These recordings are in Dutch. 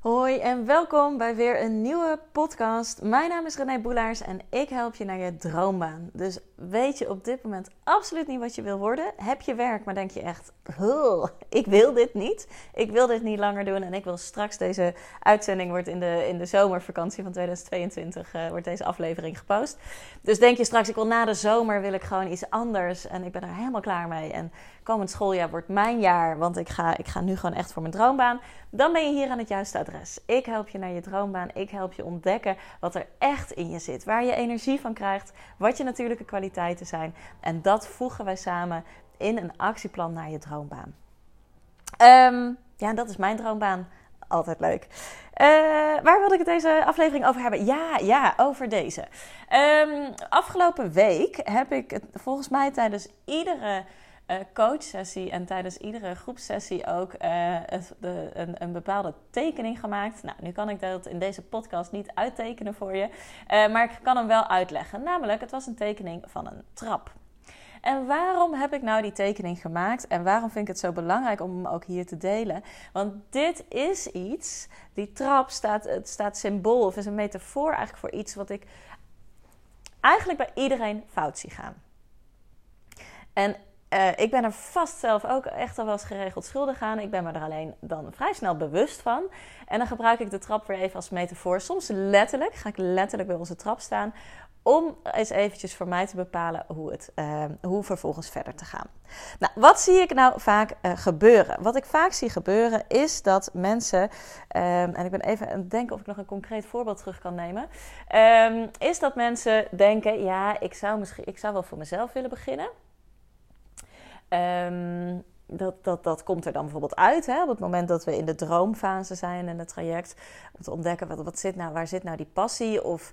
Hoi en welkom bij weer een nieuwe podcast. Mijn naam is René Boelaars en ik help je naar je droombaan. Dus weet je op dit moment absoluut niet wat je wil worden? Heb je werk, maar denk je echt, ik wil dit niet. Ik wil dit niet langer doen en ik wil straks deze uitzending wordt in de, in de zomervakantie van 2022 uh, eh, wordt deze aflevering gepost. Dus denk je straks, ik wil na de zomer wil ik gewoon iets anders en ik ben er helemaal klaar mee. En komend schooljaar wordt mijn jaar, want ik ga, ik ga nu gewoon echt voor mijn droombaan. Dan ben je hier aan het juiste adres. Ik help je naar je droombaan. Ik help je ontdekken wat er echt in je zit. Waar je energie van krijgt. Wat je natuurlijke kwaliteiten zijn. En dat voegen wij samen in een actieplan naar je droombaan. Um, ja, dat is mijn droombaan. Altijd leuk. Uh, waar wilde ik het deze aflevering over hebben? Ja, ja, over deze. Um, afgelopen week heb ik het volgens mij tijdens iedere uh, coachsessie en tijdens iedere groepsessie ook uh, de, een, een, bepaalde tekening gemaakt. Nou, nu kan ik dat in deze podcast niet uittekenen voor je, uh, maar ik kan hem wel uitleggen. Namelijk, het was een tekening van een trap. En waarom heb ik nou die tekening gemaakt en waarom vind ik het zo belangrijk om hem ook hier te delen? Want dit is iets, die trap staat, het staat symbool of is een metafoor eigenlijk voor iets wat ik eigenlijk bij iedereen fout zie gaan. En uh, ik ben er vast zelf ook echt al wel eens geregeld schuldig aan. Ik ben me er alleen dan vrij snel bewust van. En dan gebruik ik de trap weer even als metafoor. Soms letterlijk, ga ik letterlijk bij onze trap staan. Om eens eventjes voor mij te bepalen hoe, het, uh, hoe vervolgens verder te gaan. Nou, wat zie ik nou vaak uh, gebeuren? Wat ik vaak zie gebeuren is dat mensen, um, en ik ben even aan het denken of ik nog een concreet voorbeeld terug kan nemen. Um, is dat mensen denken, ja, ik zou, misschien, ik zou wel voor mezelf willen beginnen. Um, dat, dat, dat komt er dan bijvoorbeeld uit. Hè? Op het moment dat we in de droomfase zijn in het traject. Om te ontdekken wat, wat zit nou, waar zit nou die passie. Of,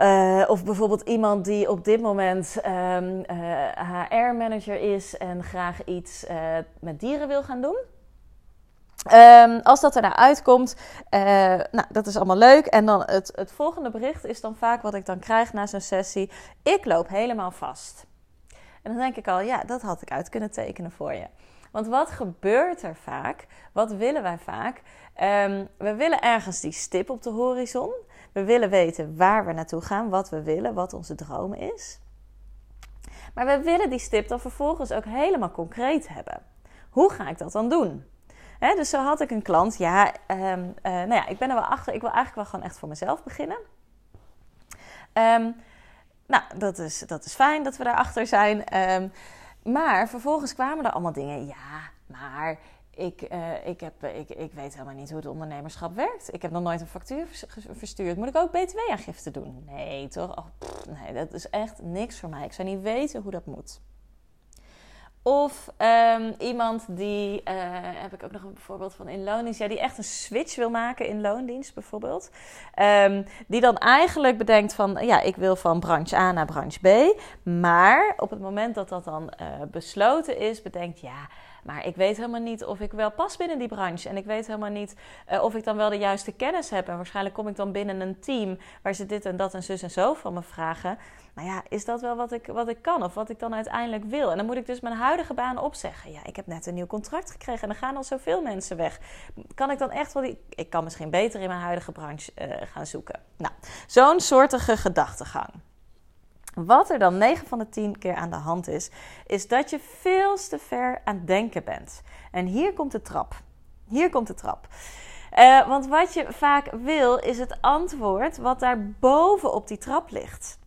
uh, of bijvoorbeeld iemand die op dit moment um, ehm, eh, HR-manager is en graag iets uh, met dieren wil gaan doen. Um, als dat er nou uitkomt, nou, dat is allemaal leuk. En dan het, het volgende bericht is dan vaak wat ik dan krijg na zo'n sessie. Ik loop helemaal vast. En dan denk ik al, ja, dat had ik uit kunnen tekenen voor je. Want wat gebeurt er vaak? Wat willen wij vaak? Um, we willen ergens die stip op de horizon. We willen weten waar we naartoe gaan, wat we willen, wat onze droom is. Maar we willen die stip dan vervolgens ook helemaal concreet hebben. Hoe ga ik dat dan doen? Dus zo had ik een klant, ja, um, uh, nou ja, ik ben er wel achter, ik wil eigenlijk wel gewoon echt voor mezelf beginnen. Um, nou, dat is, dat is fijn dat we daarachter zijn. Um, maar vervolgens kwamen er allemaal dingen. Ja, maar ik, uh, ik, heb, ik, ik weet helemaal niet hoe het ondernemerschap werkt. Ik heb nog nooit een factuur verstuurd. Moet ik ook btw-aangifte doen? Nee, toch? Oh, nee, dat is echt niks voor mij. Ik zou niet weten hoe dat moet. Of um, iemand die, uh, heb ik ook nog een voorbeeld van in loondienst, ja, die echt een switch wil maken in loondienst bijvoorbeeld. Um, die dan eigenlijk bedenkt van, ja, ik wil van branche A naar branche B. Maar op het moment dat dat dan uh, besloten is, bedenkt, ja, maar ik weet helemaal niet of ik wel pas binnen die branche. En ik weet helemaal niet uh, of ik dan wel de juiste kennis heb. En waarschijnlijk kom ik dan binnen een team waar ze dit en dat en zus en zo van me vragen. Nou ja, is dat wel wat ik, wat ik kan of wat ik dan uiteindelijk wil? En dan moet ik dus mijn huidige baan opzeggen. Ja, ik heb net een nieuw contract gekregen en er gaan al zoveel mensen weg. Kan ik dan echt wel die... Ik kan misschien beter in mijn huidige branche uh, gaan zoeken. Nou, zo'n soortige gedachtegang. Wat er dan 9 van de 10 keer aan de hand is, is dat je veel te ver aan het denken bent. En hier komt de trap. Hier komt de trap. Uh, want wat je vaak wil, is het antwoord wat daar boven op die trap ligt.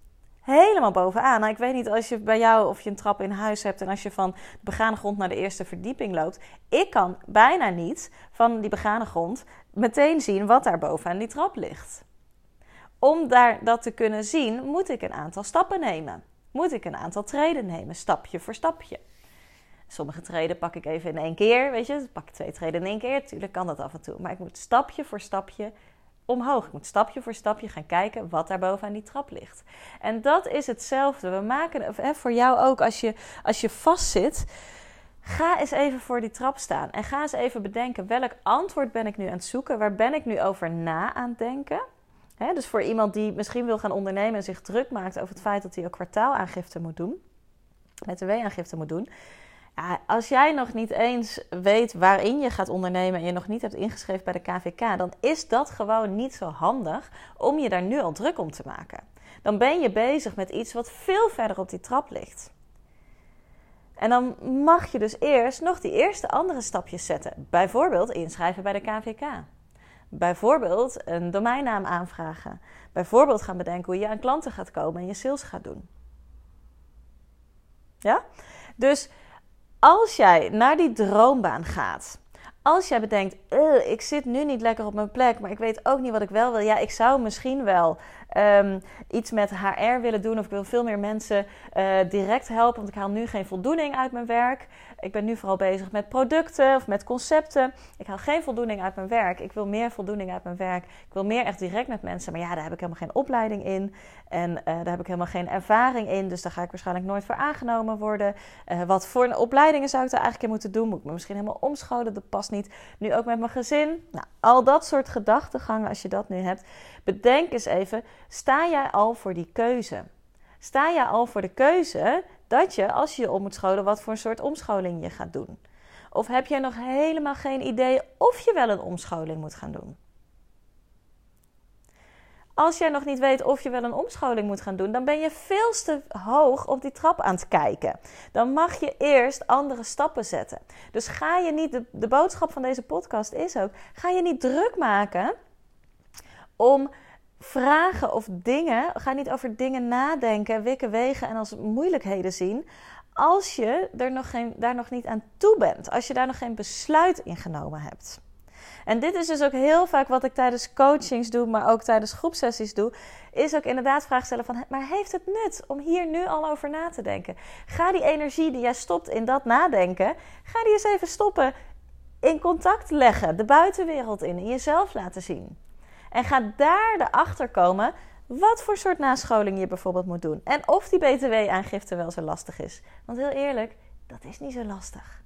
Helemaal bovenaan. Nou, ik weet niet als je bij jou of je een trap in huis hebt en als je van de begane grond naar de eerste verdieping loopt. Ik kan bijna niet van die begane grond meteen zien wat daar bovenaan die trap ligt om daar dat te kunnen zien, moet ik een aantal stappen nemen. Moet ik een aantal treden nemen, stapje voor stapje. Sommige treden pak ik even in één keer, weet je. pak ik twee treden in één keer. Tuurlijk kan dat af en toe. Maar ik moet stapje voor stapje omhoog. Ik moet stapje voor stapje gaan kijken wat daar boven aan die trap ligt. En dat is hetzelfde. We maken hè, voor jou ook als je, als je vastzit. Ga eens even voor die trap staan en ga eens even bedenken welk antwoord ben ik nu aan het zoeken? Waar ben ik nu over na aan het denken? Dus voor iemand die misschien wil gaan ondernemen en zich druk maakt over het feit dat hij een kwartaalaangifte moet doen, met de W-aangifte moet doen. Ja, als jij nog niet eens weet waarin je gaat ondernemen en je nog niet hebt ingeschreven bij de KVK, dan is dat gewoon niet zo handig om je daar nu al druk om te maken. Dan ben je bezig met iets wat veel verder op die trap ligt. En dan mag je dus eerst nog die eerste andere stapjes zetten. Bijvoorbeeld inschrijven bij de KVK. Bijvoorbeeld een domeinnaam aanvragen. Bijvoorbeeld gaan bedenken hoe je aan klanten gaat komen en je sales gaat doen. Ja? Dus als jij naar die droombaan gaat, als jij bedenkt, ik zit nu niet lekker op mijn plek, maar ik weet ook niet wat ik wel wil. Ja, ik zou misschien wel um, iets met HR willen doen. Of ik wil veel meer mensen uh, direct helpen, want ik haal nu geen voldoening uit mijn werk. Ik ben nu vooral bezig met producten of met concepten. Ik haal geen voldoening uit mijn werk. Ik wil meer voldoening uit mijn werk. Ik wil meer echt direct met mensen. Maar ja, daar heb ik helemaal geen opleiding in. En uh, daar heb ik helemaal geen ervaring in. Dus daar ga ik waarschijnlijk nooit voor aangenomen worden. Uh, wat voor opleidingen zou ik daar eigenlijk in moeten doen? Moet ik me misschien helemaal omscholen? Dat past niet. Nu ook met mijn gezin. Nou, al dat soort gedachtegangen, als je dat nu hebt. Bedenk eens even, sta jij al voor die keuze? Sta jij al voor de keuze dat je, als je je om moet scholen, wat voor een soort omscholing je gaat doen? Of heb jij nog helemaal geen idee of je wel een omscholing moet gaan doen? Als jij nog niet weet of je wel een omscholing moet gaan doen, dan ben je veel te hoog op die trap aan het kijken. Dan mag je eerst andere stappen zetten. Dus ga je niet, de, de boodschap van deze podcast is ook, ga je niet druk maken om vragen of dingen, ga niet over dingen nadenken, wikken, wegen en als moeilijkheden zien. Als je er nog geen, daar nog niet aan toe bent, als je daar nog geen besluit in genomen hebt. En dit is dus ook heel vaak wat ik tijdens coachings doe, maar ook tijdens groepsessies doe. Is ook inderdaad vragen stellen van, maar heeft het nut om hier nu al over na te denken? Ga die energie die jij stopt in dat nadenken, ga die eens even stoppen in contact leggen, de buitenwereld in, in jezelf laten zien. En ga daar erachter komen wat voor soort nascholing je bijvoorbeeld moet doen. En of die BTW-aangifte wel zo lastig is. Want heel eerlijk, dat is niet zo lastig.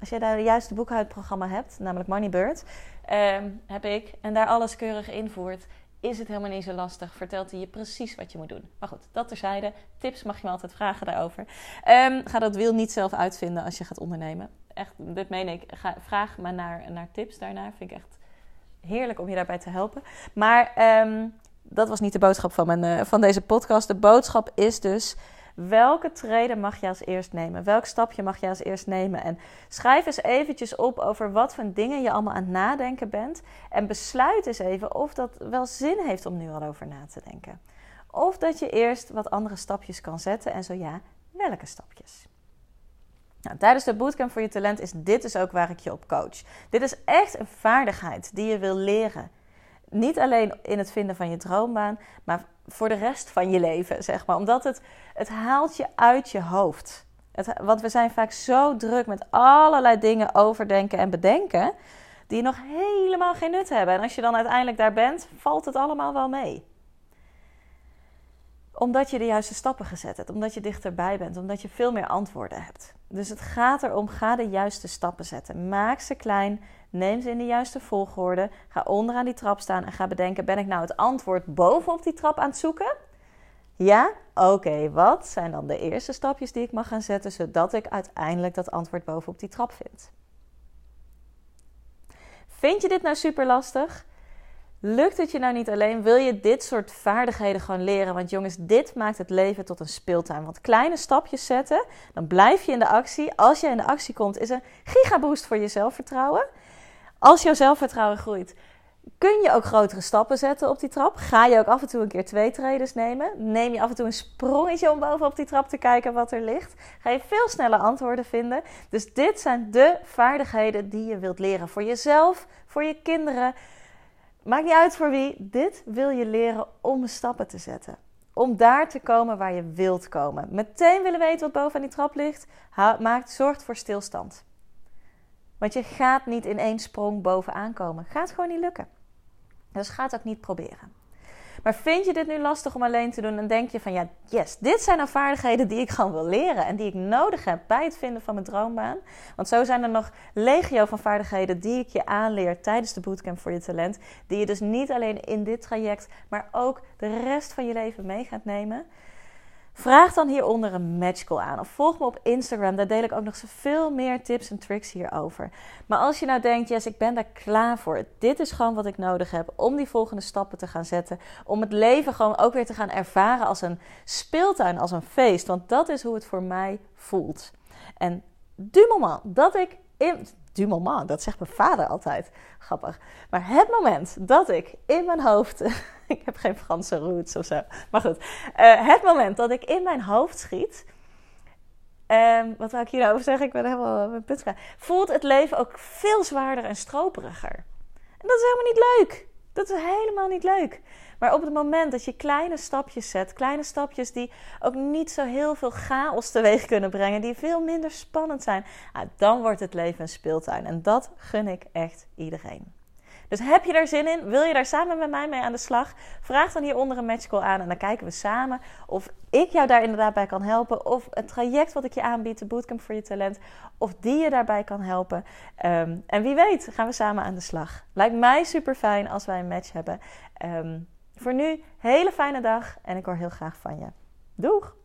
Als jij daar de juiste boekhoudprogramma hebt, namelijk Moneybird, uh, heb ik, en daar alles keurig invoert, is het helemaal niet zo lastig. Vertelt hij je precies wat je moet doen. Maar goed, dat terzijde. Tips mag je me altijd vragen daarover. Um, ga dat wiel niet zelf uitvinden als je gaat ondernemen. Echt, dit meen ik. Ga, vraag me naar, naar tips daarnaar. Vind ik echt heerlijk om je daarbij te helpen. Maar um, dat was niet de boodschap van, mijn, uh, van deze podcast. De boodschap is dus. Welke treden mag je als eerst nemen? Welk stapje mag je als eerst nemen? En schrijf eens eventjes op over wat voor dingen je allemaal aan het nadenken bent. En besluit eens even of dat wel zin heeft om nu al over na te denken. Of dat je eerst wat andere stapjes kan zetten. En zo ja, welke stapjes? Nou, tijdens de bootcamp voor je talent is dit dus ook waar ik je op coach. Dit is echt een vaardigheid die je wil leren. Niet alleen in het vinden van je droombaan, maar voor de rest van je leven, zeg maar. Omdat het, het haalt je uit je hoofd. Het, want we zijn vaak zo druk met allerlei dingen overdenken en bedenken, die nog helemaal geen nut hebben. En als je dan uiteindelijk daar bent, valt het allemaal wel mee omdat je de juiste stappen gezet hebt, omdat je dichterbij bent, omdat je veel meer antwoorden hebt. Dus het gaat erom, ga de juiste stappen zetten. Maak ze klein, neem ze in de juiste volgorde. Ga onderaan die trap staan en ga bedenken: ben ik nou het antwoord bovenop die trap aan het zoeken? Ja? Oké, wat zijn dan de eerste stapjes die ik mag gaan zetten zodat ik uiteindelijk dat antwoord bovenop die trap vind? Vind je dit nou super lastig? Lukt het je nou niet alleen? Wil je dit soort vaardigheden gewoon leren? Want jongens, dit maakt het leven tot een speeltuin. Want kleine stapjes zetten, dan blijf je in de actie. Als je in de actie komt, is een gigaboost voor je zelfvertrouwen. Als jouw zelfvertrouwen groeit, kun je ook grotere stappen zetten op die trap. Ga je ook af en toe een keer twee treders nemen. Neem je af en toe een sprongetje om bovenop die trap te kijken wat er ligt. Ga je veel sneller antwoorden vinden. Dus dit zijn de vaardigheden die je wilt leren voor jezelf, voor je kinderen Maakt niet uit voor wie. Dit wil je leren om stappen te zetten. Om daar te komen waar je wilt komen. Meteen willen weten wat boven aan die trap ligt. Maakt, zorgt voor stilstand. Want je gaat niet in één sprong bovenaan komen. Gaat gewoon niet lukken. Dus ga het ook niet proberen. Maar vind je dit nu lastig om alleen te doen? Dan denk je van ja, yes, dit zijn nou vaardigheden die ik gewoon wil leren. En die ik nodig heb bij het vinden van mijn droombaan. Want zo zijn er nog legio van vaardigheden die ik je aanleer tijdens de bootcamp voor je talent. Die je dus niet alleen in dit traject, maar ook de rest van je leven mee gaat nemen. Vraag dan hieronder een matchcall aan of volg me op Instagram. Daar deel ik ook nog zoveel meer tips en tricks hierover. Maar als je nou denkt, yes, ik ben daar klaar voor. Dit is gewoon wat ik nodig heb om die volgende stappen te gaan zetten. Om het leven gewoon ook weer te gaan ervaren als een speeltuin, als een feest. Want dat is hoe het voor mij voelt. En du moment dat ik in, du moment, dat zegt mijn vader altijd. Grappig. Maar het moment dat ik in mijn hoofd. ik heb geen Franse roots of zo. Maar goed. Uh, het moment dat ik in mijn hoofd schiet. Um, wat wil ik hier nou zeggen? Ik ben helemaal mijn punt. Voelt het leven ook veel zwaarder en stroperiger. En dat is helemaal niet leuk. Dat is helemaal niet leuk. Maar op het moment dat je kleine stapjes zet, kleine stapjes die ook niet zo heel veel chaos teweeg kunnen brengen, die veel minder spannend zijn, ah, dan wordt het leven een speeltuin. En dat gun ik echt iedereen. Dus heb je daar zin in? Wil je daar samen met mij mee aan de slag? Vraag dan hieronder een matchcall aan en dan kijken we samen of ik jou daar inderdaad bij kan helpen. Of het traject wat ik je aanbied, de Bootcamp voor je talent, of die je daarbij kan helpen. Um, en wie weet gaan we samen aan de slag. Lijkt mij super fijn als wij een match hebben. Um, voor nu, hele fijne dag en ik hoor heel graag van je. Doeg!